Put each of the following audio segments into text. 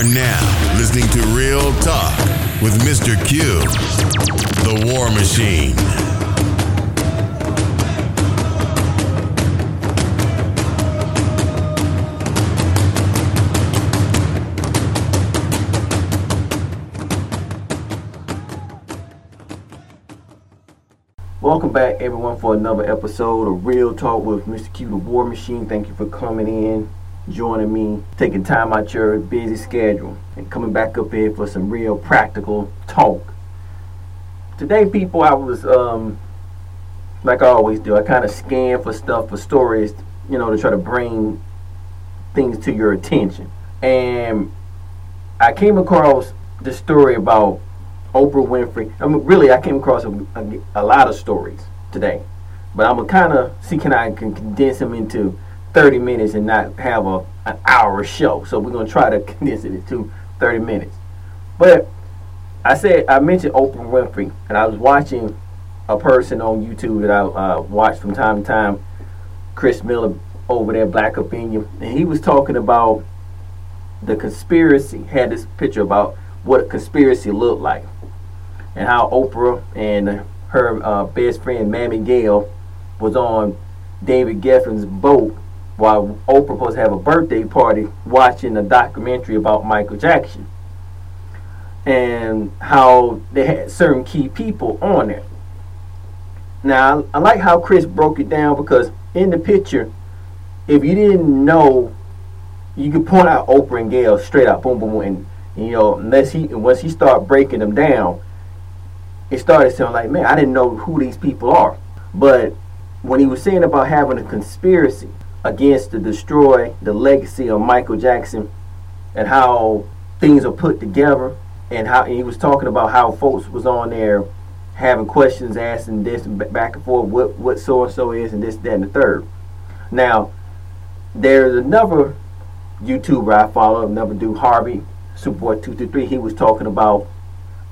are now listening to Real Talk with Mr. Q, the War Machine. Welcome back, everyone, for another episode of Real Talk with Mr. Q, the War Machine. Thank you for coming in, joining me, taking time out your busy schedule, and coming back up here for some real practical talk. Today, people, I was, um, like I always do, I kind of scan for stuff, for stories, you know, to try to bring things to your attention. And I came across the story about Oprah Winfrey. I mean, really, I came across a, a, a lot of stories today, but I'm gonna kind of see can I can condense them into 30 minutes and not have a an hour show. So we're gonna try to condense it to 30 minutes. But I said I mentioned Oprah Winfrey, and I was watching a person on YouTube that I uh, watch from time to time, Chris Miller over there, Black Opinion, and he was talking about the conspiracy. Had this picture about what a conspiracy looked like and how Oprah and her uh, best friend Mammy Gayle was on David Geffen's boat while Oprah was have a birthday party watching a documentary about Michael Jackson and how they had certain key people on there. Now, I like how Chris broke it down because in the picture, if you didn't know, you could point out Oprah and Gayle straight up, boom, boom, boom, and you know, unless he once he started breaking them down, it started sounding like, man, I didn't know who these people are. But when he was saying about having a conspiracy against to destroy the legacy of Michael Jackson and how things are put together and how and he was talking about how folks was on there having questions asking this back and forth what what so and so is and this that and the third. Now there's another YouTuber I follow, another dude Harvey Superboy two two three. He was talking about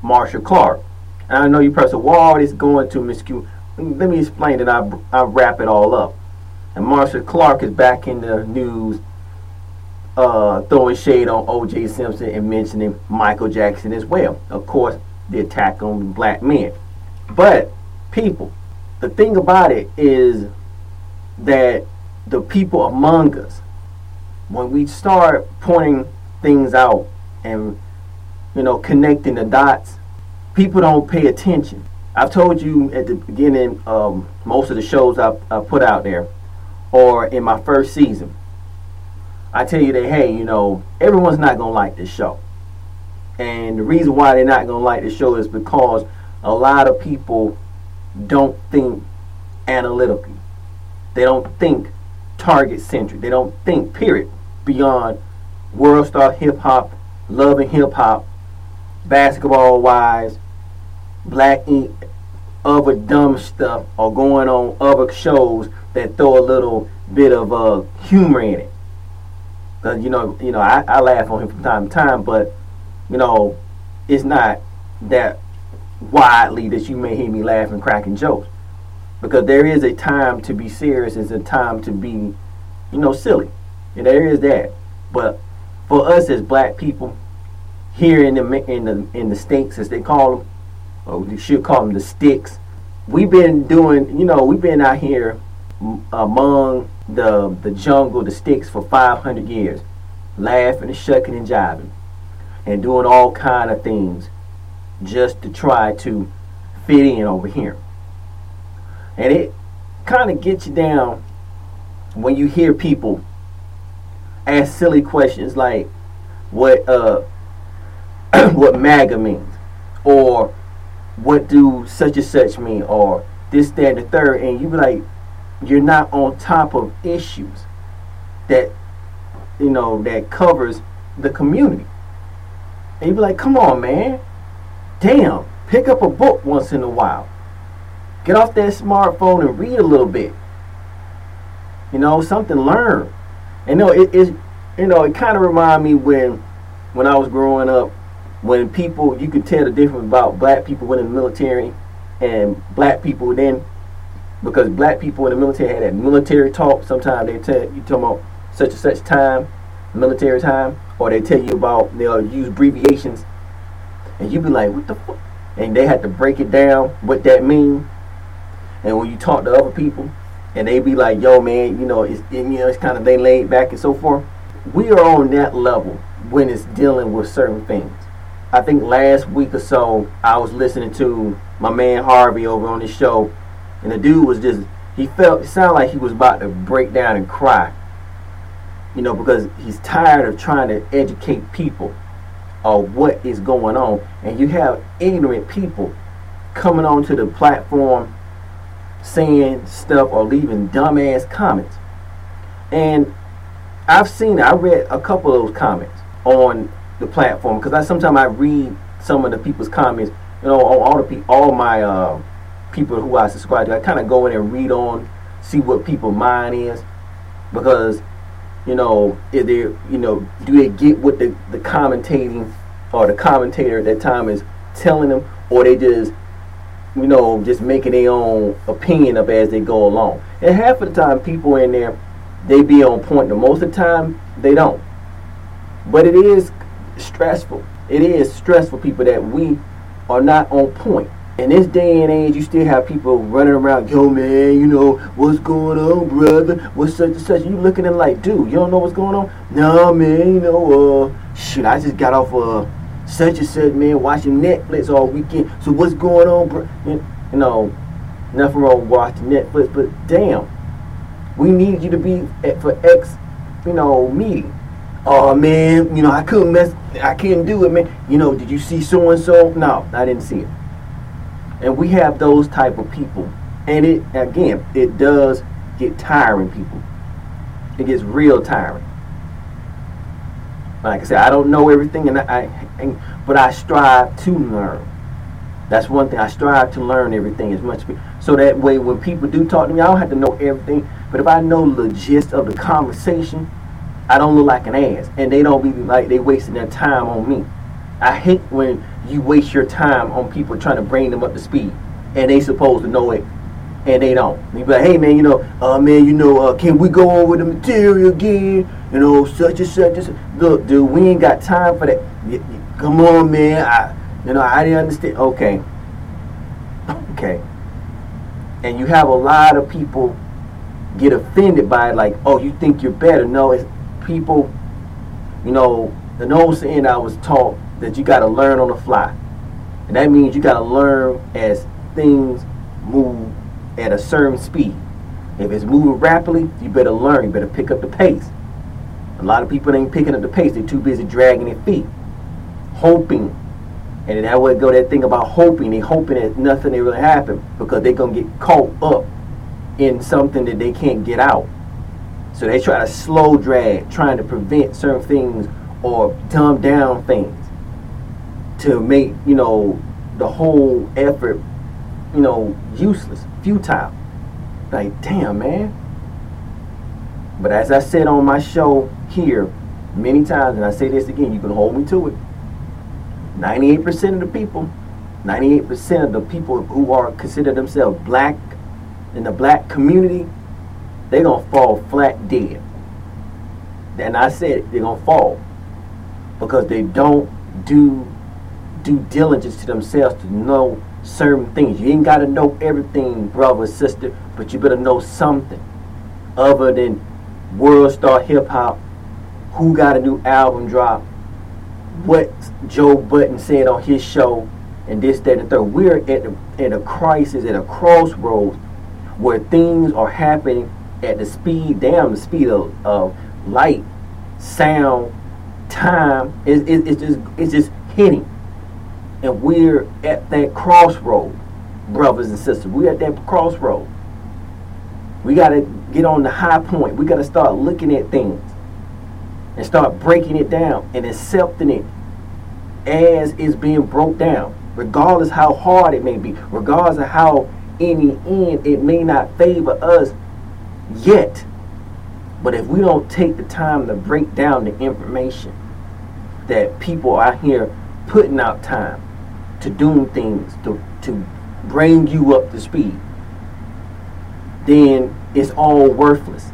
Marcia Clark and I know you press a wall, it's going to Miss Q. Let me explain it. I I wrap it all up. And Marcia Clark is back in the news, uh, throwing shade on O.J. Simpson and mentioning Michael Jackson as well. Of course, the attack on black men. But people, the thing about it is that the people among us, when we start pointing things out and you know connecting the dots people don't pay attention. I've told you at the beginning, um, most of the shows I, I put out there, or in my first season, I tell you that, hey, you know, everyone's not going to like this show. And the reason why they're not going to like the show is because a lot of people don't think analytically. They don't think target centric. They don't think, period, beyond world star hip hop, loving hip hop, basketball wise, black other dumb stuff or going on other shows that throw a little bit of uh, humor in it. Cause you know, you know, I, I laugh on him from time to time, but you know, it's not that widely that you may hear me laughing, cracking jokes. Because there is a time to be serious, there's a time to be, you know, silly. And there is that. But for us as black people, here in the in the in the states as they call them, or should call them the sticks. We've been doing, you know, we've been out here among the the jungle, the sticks for 500 years, laughing and shucking and jiving, and doing all kind of things just to try to fit in over here. And it kind of gets you down when you hear people ask silly questions like what uh what MAGA means or what do such and such mean or this, that, and the third, and you be like, you're not on top of issues that you know that covers the community. And you be like, come on, man. Damn, pick up a book once in a while. Get off that smartphone and read a little bit. You know, something learn. And you know, it is you know, it kind of remind me when when I was growing up when people you could tell the difference about black people went in the military and black people then because black people in the military had that military talk. Sometimes they tell you talking about such and such time, military time. or they tell you about they'll use abbreviations, and you be like, what the fuck? And they have to break it down what that means. And when you talk to other people, and they be like, yo, man, you know, it's you know, it's kind of they laid back and so forth. We are on that level when it's dealing with certain things. I think last week or so, I was listening to my man Harvey over on the show, and the dude was just he felt it sounded like he was about to break down and cry. You know, because he's tired of trying to educate people of what is going on, and you have ignorant people coming onto the platform saying stuff or leaving dumbass comments. And I've seen, I read a couple of those comments on the platform because I sometimes I read some of the people's comments. You know, on all the pe- all my uh, people who I subscribe to, I kind of go in and read on, see what people mind is, because you know, if they you know, do they get what the the commentating or the commentator at that time is telling them, or they just you know, just making their own opinion up as they go along. And half of the time, people in there, they be on point. And most of the time, they don't. But it is stressful. It is stressful, people, that we are not on point. In this day and age, you still have people running around, yo, man, you know, what's going on, brother? What's such and such? You looking at like, dude, you don't know what's going on? No, man, you know, uh, shit, I just got off, uh, such and such, man, watching Netflix all weekend. So what's going on, bro? You know, nothing wrong watching Netflix, but damn, we need you to be at, for X, you know, meeting oh man, you know, I couldn't mess, I couldn't do it, man. You know, did you see so and so? No, I didn't see it. And we have those type of people, and it again, it does get tiring, people. It gets real tiring. Like I said, I don't know everything, and I, and, but I strive to learn. That's one thing. I strive to learn everything as much, so that way when people do talk to me, I don't have to know everything. But if I know the gist of the conversation, I don't look like an ass, and they don't be like they wasting their time on me. I hate when you waste your time on people trying to bring them up to speed, and they supposed to know it, and they don't. You be like, hey man, you know, uh man, you know, uh, can we go over the material again? You know, such and such. And Look, dude, we ain't got time for that. come on, man. I, you know, I didn't understand. Okay, okay. And you have a lot of people get offended by it, like, oh, you think you're better? No, it's people, you know, the old saying I was taught that you got to learn on the fly. And that means you got to learn as things move at a certain speed. If it's moving rapidly, you better learn. You better pick up the pace. A lot of people ain't picking up the pace. They're too busy dragging their feet, hoping. And that way go that thing about hoping. They hoping that nothing really happen because they're to get caught up in something that they can't get out. So they try to slow drag, trying to prevent certain things or dumb down things to make, you know, the whole effort, you know, useless, futile. Like, damn, man. But as I said on my show here many times, and I say this again, you can hold me to it. 98% of the people, 98% of the people who are consider themselves black in the black community they're going to fall flat dead. And I said they're going to fall because they don't do due diligence to themselves to know certain things. You ain't got to know everything, brother, sister, but you better know something other than world star hip hop, who got a new album drop, what Joe Budden said on his show, and this, that, and the third. We're at, a, at a crisis, at a crossroads where things are happening at the speed, damn, the speed of, of light, sound, time, it, it, it's just it's just hitting. And we're at that crossroad, brothers and sisters. We're at that crossroad. We got to get on the high point. We got to start looking at things and start breaking it down and accepting it as it's being broke down, regardless how hard it may be, regardless of how in the end it may not favor us yet. But if we don't take the time to break down the information that people are here putting out time to doing things to, to bring you up to speed, then it's all worthless.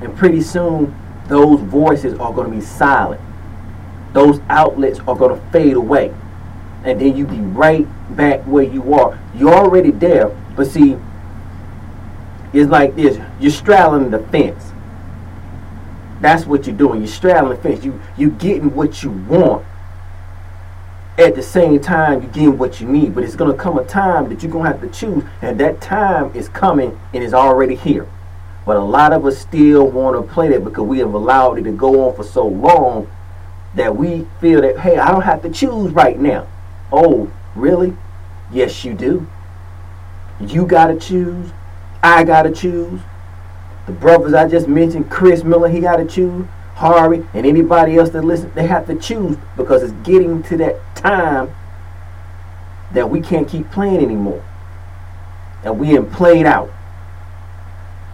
And pretty soon, those voices are going to be silent. those outlets are going to fade away. And then you be right back where you are. You're already there, but see, it's like this. You're straddling the fence. That's what you're doing. You're straddling the fence. You you getting what you want. At the same time, you're getting what you need. But it's gonna come a time that you're gonna have to choose, and that time is coming and is already here. But a lot of us still want to play that because we have allowed it to go on for so long that we feel that hey, I don't have to choose right now. Oh, really? Yes, you do. You gotta choose. I gotta choose. The brothers I just mentioned, Chris Miller, he gotta choose. Harvey and anybody else that listen, they have to choose because it's getting to that time that we can't keep playing anymore. And we have played out.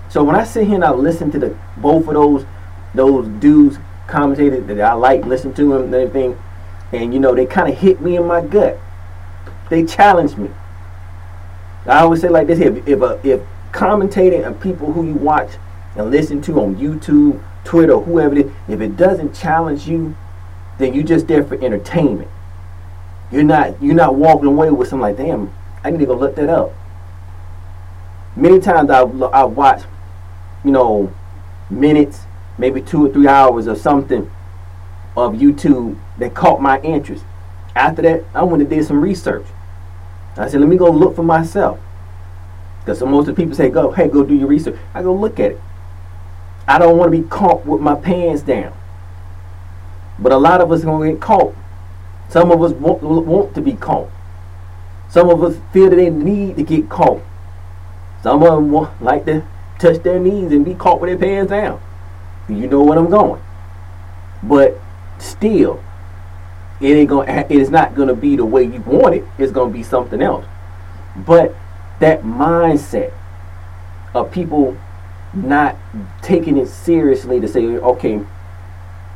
So when I sit here and I listen to the both of those those dudes commentators that I like, listen to them and everything, and you know they kind of hit me in my gut. They challenge me. I always say like this: if if, a, if commentating and people who you watch and listen to on YouTube, Twitter, whoever it is, if it doesn't challenge you, then you're just there for entertainment. You're not you're not walking away with something like, damn, I need to go look that up. Many times I I watch, you know, minutes, maybe two or three hours of something of YouTube that caught my interest. After that, I went and did some research. I said, let me go look for myself. Because most of the people say, go, hey, go do your research. I go look at it. I don't want to be caught with my pants down. But a lot of us are going to get caught. Some of us want, want to be caught. Some of us feel that they need to get caught. Some of them want, like to touch their knees and be caught with their pants down. You know what I'm going. But still, it ain't gonna. It is not gonna be the way you want it. It's gonna be something else. But that mindset of people not taking it seriously to say, okay,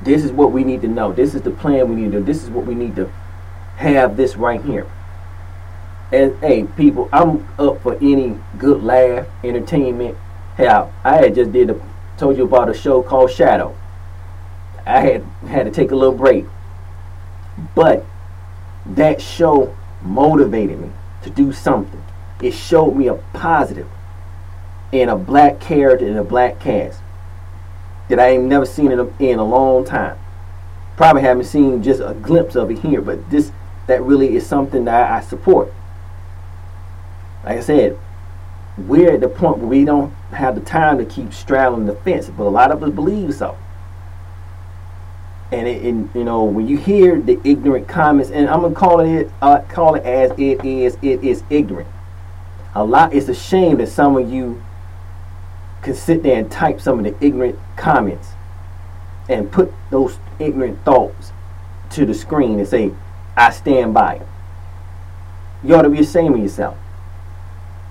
this is what we need to know. This is the plan we need to do. This is what we need to have this right here. And hey, people, I'm up for any good laugh, entertainment. Hell, I had just did a told you about a show called Shadow. I had had to take a little break. But that show motivated me to do something. It showed me a positive in a black character in a black cast that I ain't never seen in a, in a long time. Probably haven't seen just a glimpse of it here, but this that really is something that I support. Like I said, we're at the point where we don't have the time to keep straddling the fence, but a lot of us believe so. And, it, and you know when you hear the ignorant comments, and I'm gonna call it uh, call it as it is. It is ignorant. A lot. It's a shame that some of you can sit there and type some of the ignorant comments and put those ignorant thoughts to the screen and say, I stand by it. You ought to be ashamed of yourself.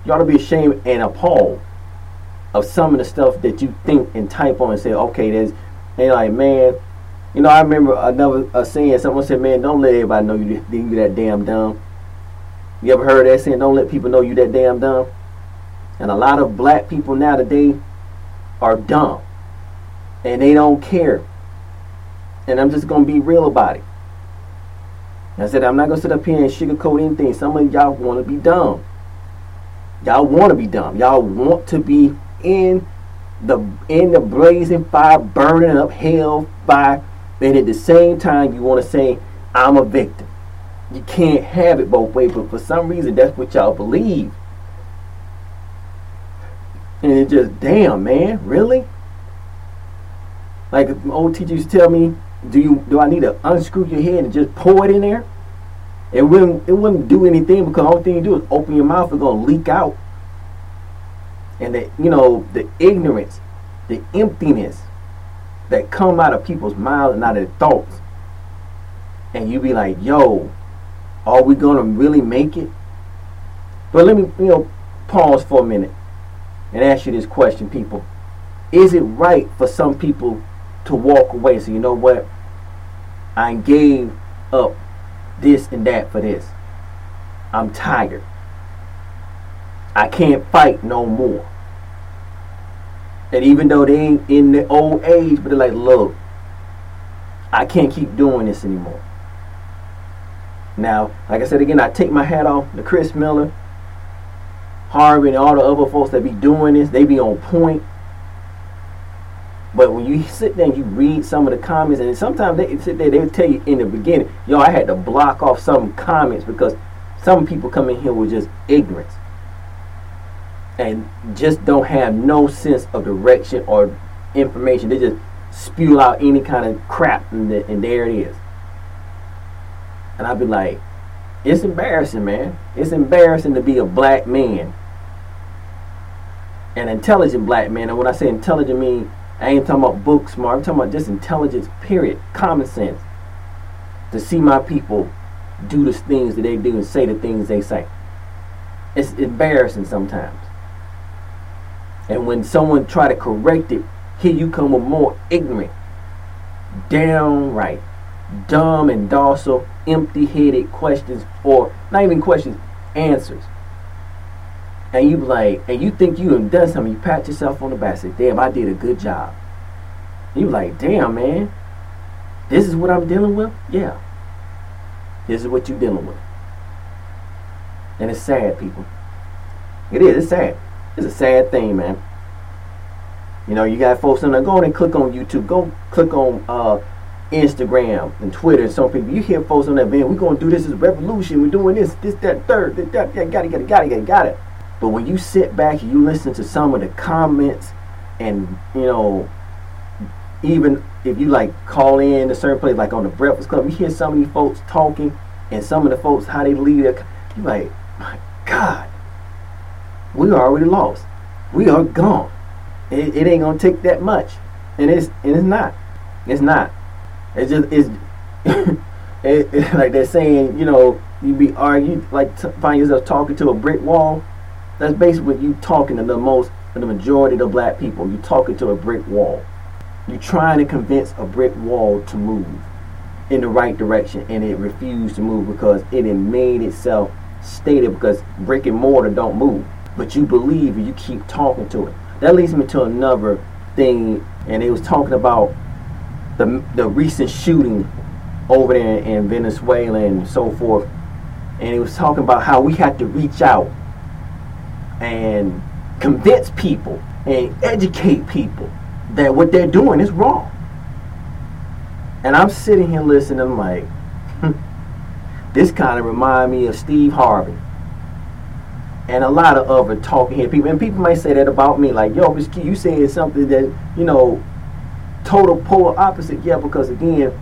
You ought to be ashamed and appalled of some of the stuff that you think and type on and say, okay, there's, and like, man, you know, I remember another uh, saying, someone said, man, don't let everybody know you, you that damn dumb. You ever heard that saying, don't let people know you that damn dumb? And a lot of black people now today are dumb. And they don't care. And I'm just going to be real about it. I said, I'm not going to sit up here and sugarcoat anything. Some of y'all want to be dumb. Y'all want to be dumb. Y'all want to be in the in the blazing fire, burning up hell fire, and at the same time you want to say, I'm a victim. You can't have it both ways, but for some reason that's what y'all believe. And it just, damn, man, really? Like old teachers tell me, do you do I need to unscrew your head and just pour it in there? It wouldn't it wouldn't do anything because all thing you do is open your mouth, it's gonna leak out. And the you know, the ignorance, the emptiness that come out of people's mouths and out of their thoughts. And you be like, yo, are we gonna really make it? But let me, you know, pause for a minute and ask you this question, people. Is it right for some people to walk away? So, you know what? I gave up this and that for this. I'm tired. I can't fight no more. And even though they ain't in the old age, but they're like, look, I can't keep doing this anymore. Now, like I said again, I take my hat off to Chris Miller, Harvey, and all the other folks that be doing this. They be on point. But when you sit there and you read some of the comments, and sometimes they sit there, they'll tell you in the beginning, yo, I had to block off some comments because some people come in here with just ignorance and just don't have no sense of direction or information. They just spew out any kind of crap, and, the, and there it is. And I'd be like, it's embarrassing, man. It's embarrassing to be a black man, an intelligent black man. And when I say intelligent, I mean I ain't talking about book smart. I'm talking about just intelligence, period. Common sense. To see my people do the things that they do and say the things they say. It's embarrassing sometimes. And when someone try to correct it, here you come with more ignorant, downright, dumb and docile, empty-headed questions, or not even questions, answers. And you like, and you think you have done something, you pat yourself on the back, say, damn, I did a good job. You like, damn, man, this is what I'm dealing with? Yeah. This is what you're dealing with. And it's sad, people. It is, it's sad. It's a sad thing, man. You know, you got folks in there, go and click on YouTube, go click on uh, Instagram and Twitter and some people. You hear folks on that, man, we're to do this as a revolution. We're doing this, this, that, third, that, that, that, got it, got it, got it, got it, got it. But when you sit back and you listen to some of the comments and, you know, even if you like call in a certain place, like on the Breakfast Club, you hear some of these folks talking and some of the folks, how they lead their, you like, my God, we are already lost. We are gone. It, it ain't gonna take that much, and it's and it's not. It's not. It's just it, it, like they're saying. You know, you be arguing like t- find yourself talking to a brick wall. That's basically you talking to the most, the majority of the black people. You talking to a brick wall. You trying to convince a brick wall to move in the right direction, and it refused to move because it had made itself stated because brick and mortar don't move. But you believe and you keep talking to it. That leads me to another thing, and it was talking about the the recent shooting over there in Venezuela and so forth. And it was talking about how we have to reach out and convince people and educate people that what they're doing is wrong. And I'm sitting here listening, I'm like, hmm, this kind of remind me of Steve Harvey. And a lot of other talking people, and people might say that about me, like, yo, you saying something that, you know, total polar opposite. Yeah, because again,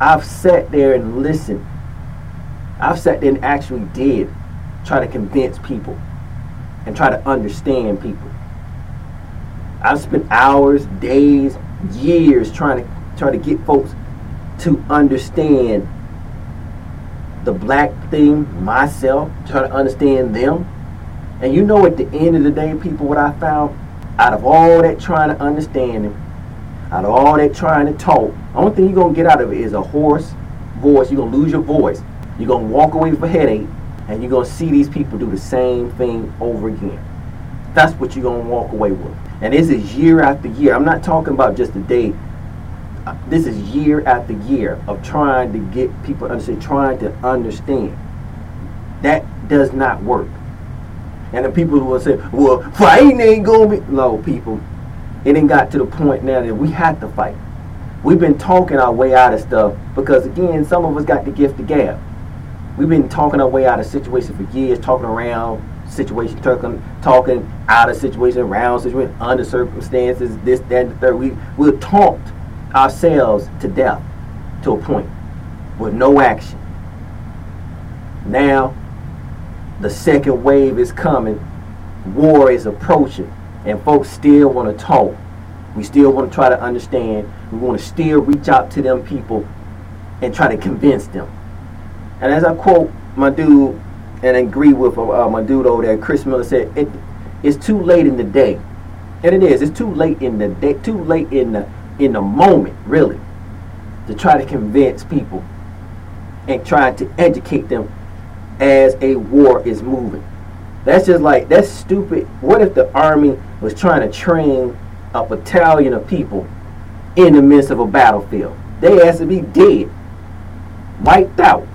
I've sat there and listened. I've sat there and actually did try to convince people and try to understand people. I've spent hours, days, years trying to try to get folks to understand the black thing, myself, try to understand them. And you know at the end of the day, people, what I found, out of all that trying to understand them, out of all that trying to talk, the only thing you're gonna get out of it is a hoarse voice. You're gonna lose your voice. You're gonna walk away with a headache, and you're gonna see these people do the same thing over again. That's what you're gonna walk away with. And this is year after year. I'm not talking about just a day. Uh, this is year after year of trying to get people to understand, trying to understand. That does not work. And the people will say, well, fighting ain't gonna be no people. It ain't got to the point now that we have to fight. We've been talking our way out of stuff because again, some of us got the gift of gab. We've been talking our way out of situations for years, talking around situation, talking, talking out of situation, around situation, under circumstances, this, that, and the third. We we talked ourselves to death to a point with no action. Now, the second wave is coming. War is approaching, and folks still want to talk. We still want to try to understand. We want to still reach out to them people and try to convince them. And as I quote my dude and agree with uh, my dude over there, Chris Miller said, it, "It's too late in the day," and it is. It's too late in the day, too late in the in the moment, really, to try to convince people and try to educate them as a war is moving. That's just like that's stupid. What if the army was trying to train a battalion of people in the midst of a battlefield? they asked to be dead, wiped out.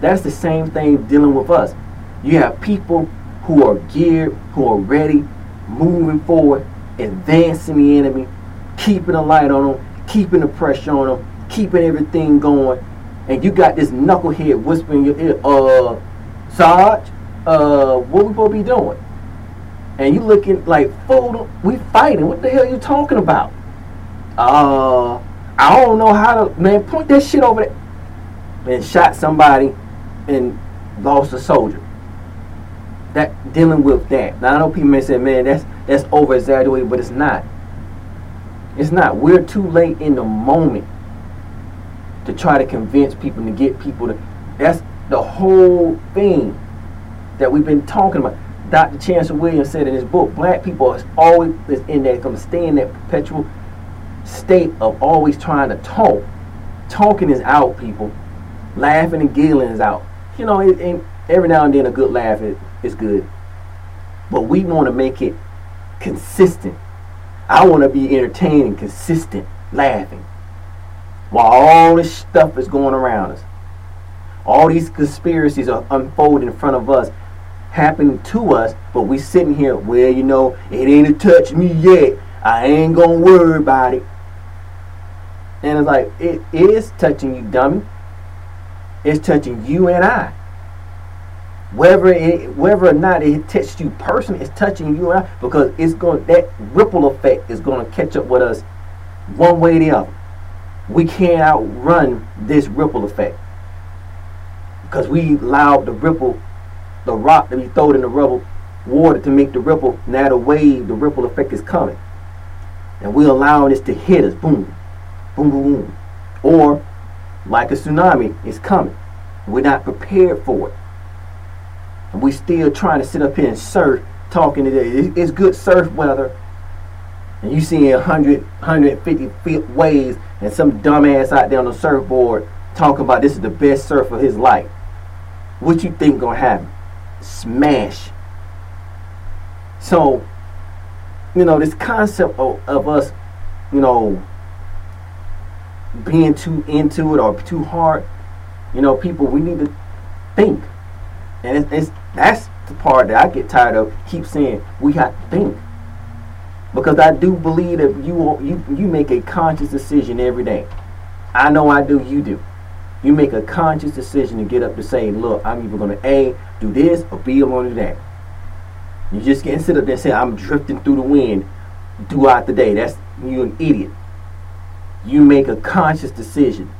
That's the same thing dealing with us. You have people who are geared, who are ready, moving forward, advancing the enemy, keeping the light on them, keeping the pressure on them, keeping everything going. And you got this knucklehead whispering in your ear, uh, Sarge, uh, what we to be doing? And you looking like, fool, we fighting. What the hell you talking about? Uh, I don't know how to, man, point that shit over there. And shot somebody and lost a soldier. That dealing with that. Now I know people may say, man, that's that's over exaggerated, but it's not. It's not. We're too late in the moment to try to convince people to get people to. That's the whole thing that we've been talking about. Dr. Chancellor Williams said in his book, black people are always in that, to stay in that perpetual state of always trying to talk. Talking is out, people. Laughing and giggling is out. You know, it, it, every now and then a good laugh is, is good. But we want to make it consistent. I want to be entertaining, consistent, laughing. While all this stuff is going around us. All these conspiracies are unfolding in front of us, happening to us, but we sitting here, well, you know, it ain't touched me yet. I ain't gonna worry about it. And it's like, it is touching you, dummy. It's touching you and I whether it, whether or not it touched you personally, it's touching you and I because it's going that ripple effect is going to catch up with us one way or the other. We can't outrun this ripple effect because we allowed the ripple, the rock to be thrown in the rubble water to make the ripple. Now the wave, the ripple effect is coming, and we're allowing this to hit us. Boom, boom, boom, boom, or like a tsunami, it's coming. We're not prepared for it. And we still trying to sit up here and surf, talking today. It's good surf weather. And you see 100, 150 feet waves and some dumbass out there on the surfboard talking about this is the best surf of his life. What you think gonna happen? Smash. So, you know, this concept of, of us, you know, being too into it or too hard, you know, people, we need to think. And it's, it's that's the part that I get tired of. Keep saying we have to think because I do believe that you you you make a conscious decision every day. I know I do. You do. You make a conscious decision to get up to say, look, I'm either going to a do this or b I'm going to do that. You just can't sit up there and say I'm drifting through the wind throughout the day. That's you an idiot. You make a conscious decision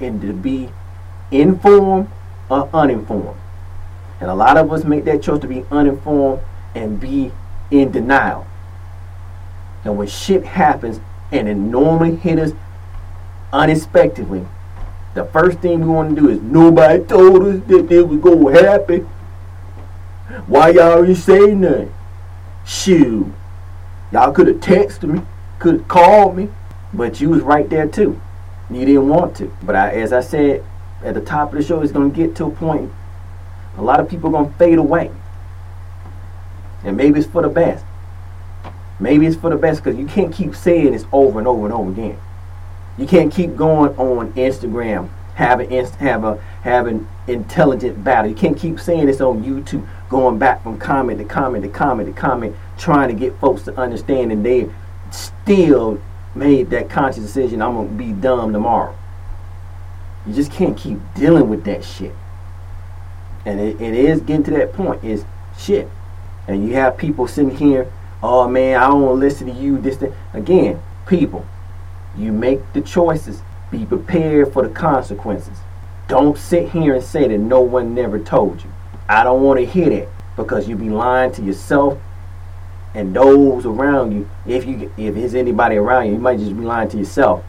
and to be informed or uninformed. And a lot of us make that choice to be uninformed and be in denial. And when shit happens and it normally hits us unexpectedly, the first thing we want to do is nobody told us that this was going to happen. Why y'all ain't saying nothing? Shoot. Y'all could have texted me, could have called me, but you was right there too. You didn't want to. But I, as I said at the top of the show, it's going to get to a point a lot of people are going to fade away. And maybe it's for the best. Maybe it's for the best because you can't keep saying this over and over and over again. You can't keep going on Instagram having have a having intelligent battle. You can't keep saying this on YouTube, going back from comment to comment to comment to comment, trying to get folks to understand, and they still made that conscious decision. I'm gonna be dumb tomorrow. You just can't keep dealing with that shit and it, it is getting to that point is shit and you have people sitting here oh man i don't want to listen to you this again people you make the choices be prepared for the consequences don't sit here and say that no one never told you i don't want to hear that because you be lying to yourself and those around you if you if there's anybody around you you might just be lying to yourself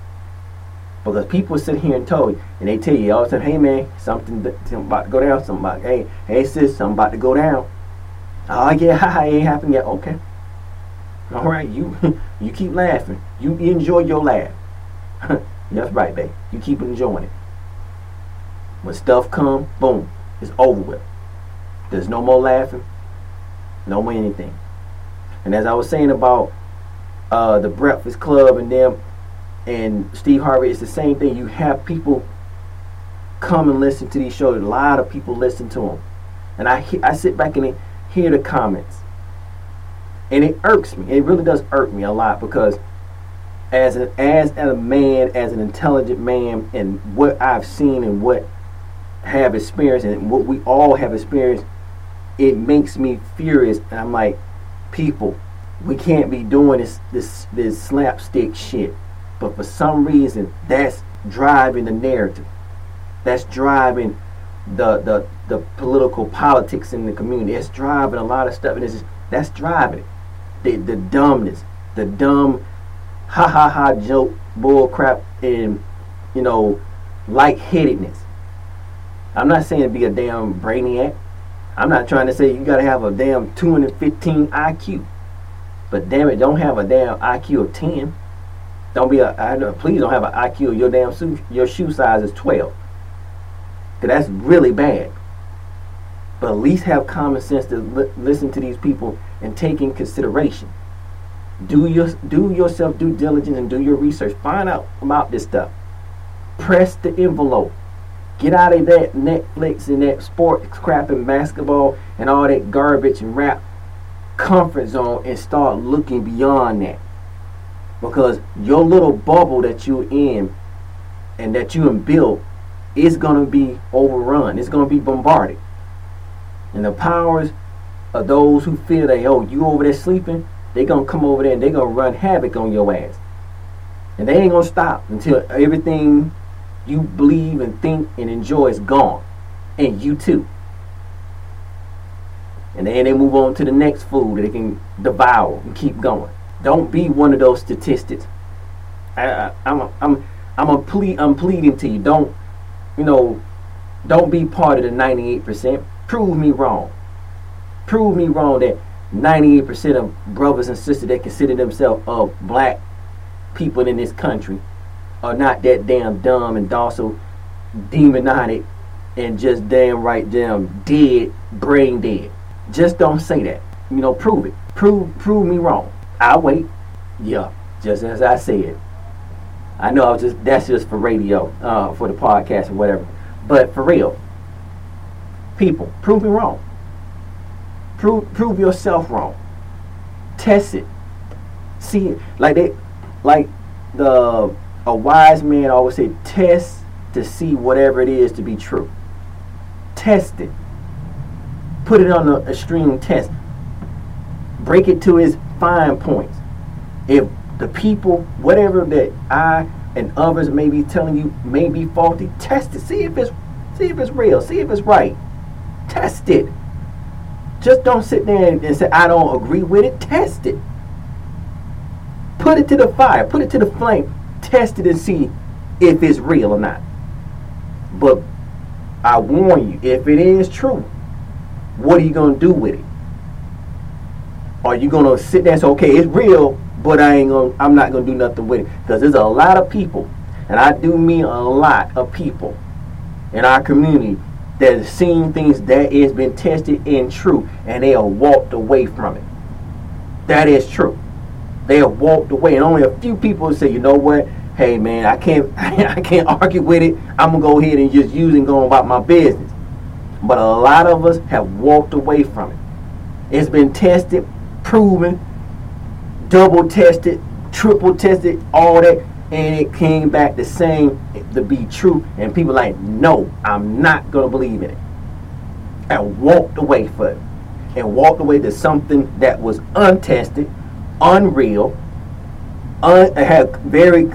because people sit here and tell you, and they tell you all the time, hey man, something, something about to go down. Something about, hey, hey sis, something about to go down. Oh yeah, it ain't happened yet. Okay. All right, you you keep laughing. You enjoy your laugh. That's right, babe. You keep enjoying it. When stuff come, boom, it's over with. There's no more laughing, no more anything. And as I was saying about uh, the Breakfast Club and them and Steve Harvey, it's the same thing. You have people come and listen to these shows. A lot of people listen to them, and I I sit back and hear the comments, and it irks me. It really does irk me a lot because as an as a man, as an intelligent man, and what I've seen and what have experienced and what we all have experienced, it makes me furious. And I'm like, people, we can't be doing this this this slapstick shit. But for some reason, that's driving the narrative. That's driving the the the political politics in the community. It's driving a lot of stuff, and it's just, that's driving it. The the dumbness, the dumb ha ha ha joke, bull crap, and you know, lightheadedness. I'm not saying be a damn brainiac. I'm not trying to say you gotta have a damn 215 IQ. But damn it, don't have a damn IQ of 10. Don't be a I, please don't have an IQ of your damn shoe, your shoe size is 12. Cause that's really bad. But at least have common sense to li- listen to these people and take in consideration. Do your do yourself due diligence and do your research. Find out about this stuff. Press the envelope. Get out of that Netflix and that sports crap and basketball and all that garbage and rap comfort zone and start looking beyond that. Because your little bubble that you're in and that you have built is gonna be overrun. It's gonna be bombarded. And the powers of those who feel that oh you over there sleeping, they gonna come over there and they gonna run havoc on your ass. And they ain't gonna stop until everything you believe and think and enjoy is gone. And you too. And then they move on to the next food that they can devour and keep going. Don't be one of those statistics. I, am a, I'm I'm a ple- I'm pleading to you. Don't you know? Don't be part of the 98%. Prove me wrong. Prove me wrong that 98% of brothers and sisters that consider themselves of black people in this country are not that damn dumb and docile, demonic, and just damn right damn dead, brain dead. Just don't say that. You know, prove it. Prove prove me wrong. I'll wait. Yeah, just as I said. I know I was just that's just for radio, uh, for the podcast or whatever. But for real, people, prove me wrong. Prove prove yourself wrong. Test it. See. Like they like the a wise man always say test to see whatever it is to be true. Test it. Put it on the extreme test. Break it to its fine points. If the people, whatever that I and others may be telling you may be faulty, test it. See if it's see if it's real. See if it's right. Test it. Just don't sit there and say, I don't agree with it. Test it. Put it to the fire. Put it to the flame. Test it and see if it's real or not. But I warn you, if it is true, what are you going to do with it? Are you going to sit there and say, okay, it's real, but I ain't gonna, I'm not going to do nothing with it? Because there's a lot of people, and I do mean a lot of people in our community that have seen things that has been tested and true, and they have walked away from it. That is true. They have walked away, and only a few people say, you know what? Hey man, I can't I can't argue with it. I'm gonna go ahead and just use and go about my business. But a lot of us have walked away from it. It's been tested, proven, double tested, triple tested, all that and it came back the same to be true. And people like, no, I'm not gonna believe in it. And walked away from it. And walked away to something that was untested, unreal, un- had very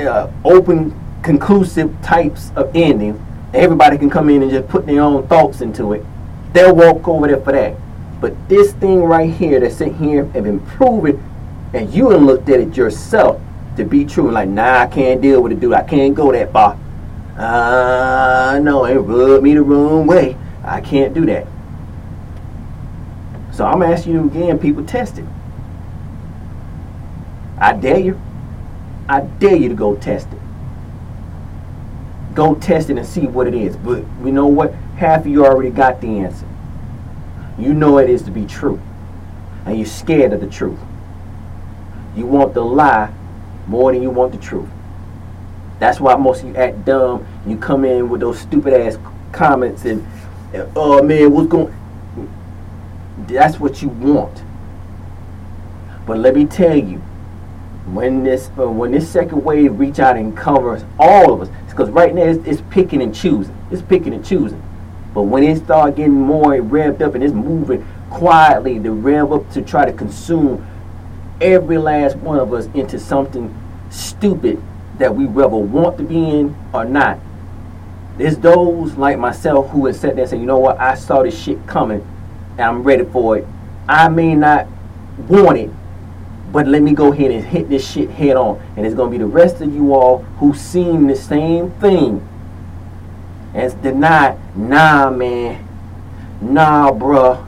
uh, open, conclusive types of endings. Everybody can come in and just put their own thoughts into it. They'll walk over there for that. But this thing right here that's sitting here and been proven, and you looked at it yourself, to be true. Like, nah, I can't deal with it, dude. I can't go that far. Uh, no, it rubbed me the wrong way. I can't do that. So I'm asking you again, people, test it. I dare you. I dare you to go test it. Go test it and see what it is. But you know what? Half of you already got the answer. You know it is to be true. And you're scared of the truth. You want the lie more than you want the truth. That's why most of you act dumb. You come in with those stupid ass comments and, and oh man, what's going? That's what you want. But let me tell you, when this uh, when this second wave reach out and covers all of us, because right now it's, it's, picking and choosing. It's picking and choosing. But when it start getting more revved up and it's moving quietly to rev up to try to consume every last one of us into something stupid that we whether want to be in or not. There's those like myself who have sat there and say, you know what, I saw this shit coming and I'm ready for it. I may not want it, but let me go ahead and hit this shit head on. And it's gonna be the rest of you all who seen the same thing as denied, nah man, nah bruh,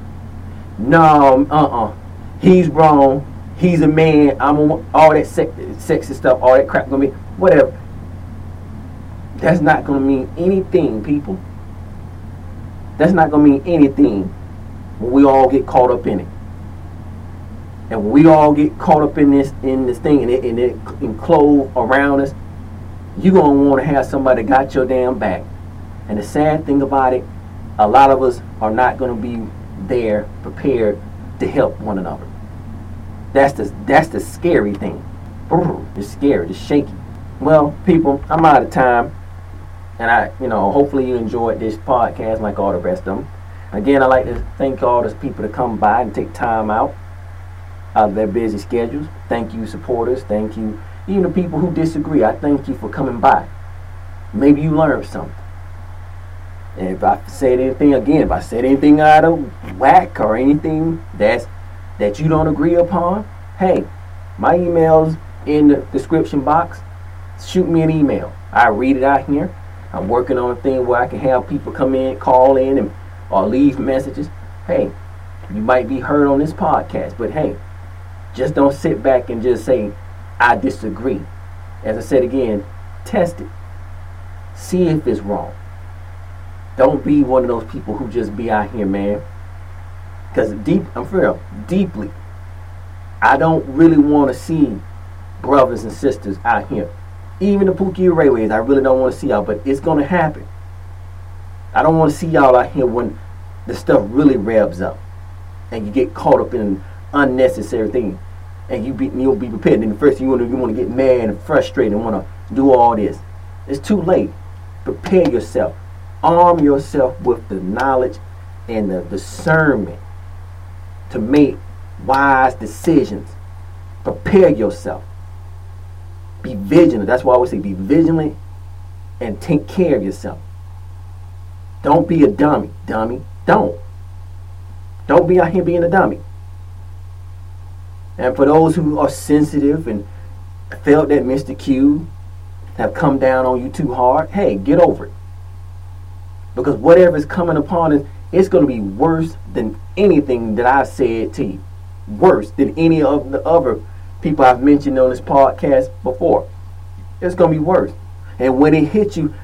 nah um, uh-uh. He's wrong. He's a man. I'm a, all that sex, sexy stuff, all that crap gonna be whatever. That's not gonna mean anything, people. That's not gonna mean anything when we all get caught up in it and we all get caught up in this in this thing and it and it enclosed around us, you're gonna want to have somebody got your damn back. And the sad thing about it, a lot of us are not gonna be there prepared to help one another. That's the that's the scary thing. It's scary, it's shaky. Well, people, I'm out of time. And I, you know, hopefully you enjoyed this podcast like all the rest of them. Again, I'd like to thank all those people to come by and take time out of their busy schedules. Thank you, supporters. Thank you, even the people who disagree. I thank you for coming by. Maybe you learned something. And if I said anything again, if I said anything out of whack or anything that's that you don't agree upon, hey, my email's in the description box. Shoot me an email. I read it out here. I'm working on a thing where I can have people come in, call in, and or leave messages. Hey, you might be heard on this podcast, but hey, just don't sit back and just say, I disagree. As I said again, test it. See if it's wrong. Don't be one of those people who just be out here, man. Because deep, I'm for real, deeply, I don't really want to see brothers and sisters out here. Even the Pookie Railways, I really don't want to see y'all, but it's going to happen. I don't want to see y'all out here when the stuff really revs up and you get caught up in unnecessary thing, and you be you'll be prepared. And the first thing you want to you want to get mad and frustrated and want to do all this. It's too late. Prepare yourself. Arm yourself with the knowledge and the discernment to make wise decisions. Prepare yourself. Be vigilant. That's why I always say be vigilant and take care of yourself. Don't be a dummy, dummy. Don't. Don't be out here being a dummy. And for those who are sensitive and felt that Mr. Q have come down on you too hard, hey, get over it. Because whatever is coming upon us, it's going to be worse than anything that I've said to you. Worse than any of the other people I've mentioned on this podcast before. It's going to be worse. And when it hits you,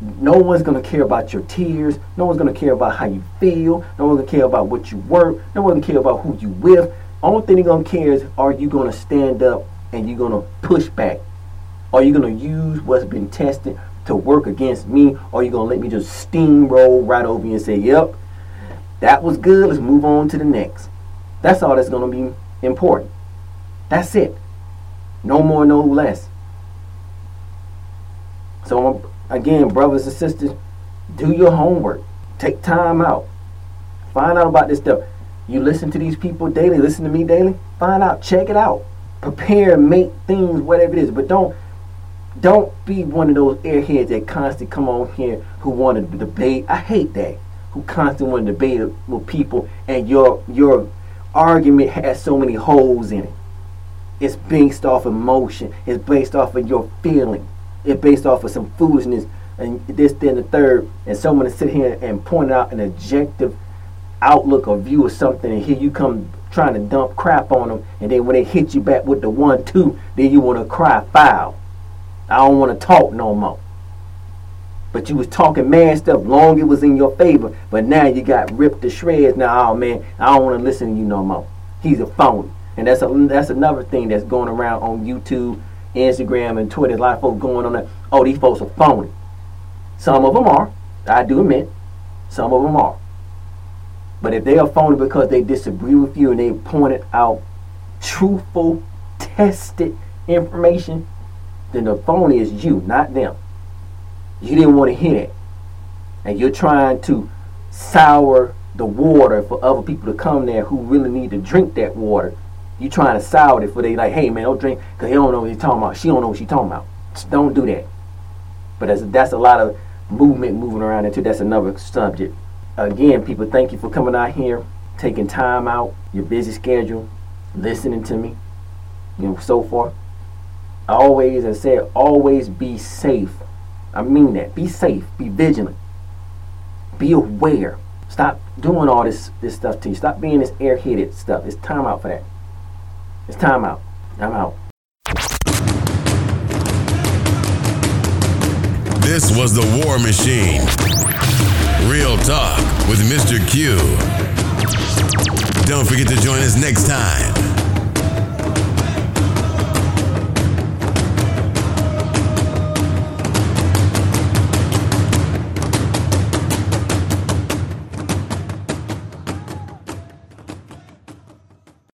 no one's going to care about your tears. No one's going to care about how you feel. No one's going to care about what you work. No one's going to care about who you with. Only thing they're gonna care is are you gonna stand up and you're gonna push back? Are you gonna use what's been tested to work against me? Or you're you gonna let me just steamroll right over you and say, Yep, that was good, let's move on to the next. That's all that's gonna be important. That's it. No more, no less. So um, again, brothers and sisters, do your homework. Take time out. Find out about this stuff. You listen to these people daily, listen to me daily, find out, check it out. Prepare, make things, whatever it is. But don't don't be one of those airheads that constantly come on here who want to debate. I hate that. Who constantly want to debate with people and your your argument has so many holes in it. It's based off emotion. It's based off of your feeling. It's based off of some foolishness and this, then the third. And someone to sit here and point out an objective outlook or view of something, and here you come trying to dump crap on them, and then when they hit you back with the one two, then you want to cry foul. I don't want to talk no more. But you was talking mad stuff long it was in your favor, but now you got ripped to shreds. Now, oh man, I don't want to listen to you no more. He's a phony, and that's a that's another thing that's going around on YouTube, Instagram, and Twitter. A lot of folks going on that. oh, these folks are phony. Some of them are. I do admit. Some of them are. But if they are phony because they disagree with you and they pointed out truthful, tested information, then the phony is you, not them. You didn't want to hear that. And you're trying to sour the water for other people to come there who really need to drink that water. You're trying to sour it for they like, hey man, don't drink because he don't know what he's talking about. She don't know what she's talking about. Just don't do that. But that's that's a lot of movement moving around into. That's another subject. Again, people, thank you for coming out here, taking time out, your busy schedule, listening to me. You know, so far. Always, as I said, always be safe. I mean that. Be safe. Be vigilant. Be aware. Stop doing all this this stuff to you. Stop being this airheaded stuff. It's time out for that. It's time out. I'm out. This was the War Machine. Real talk with Mr. Q. Don't forget to join us next time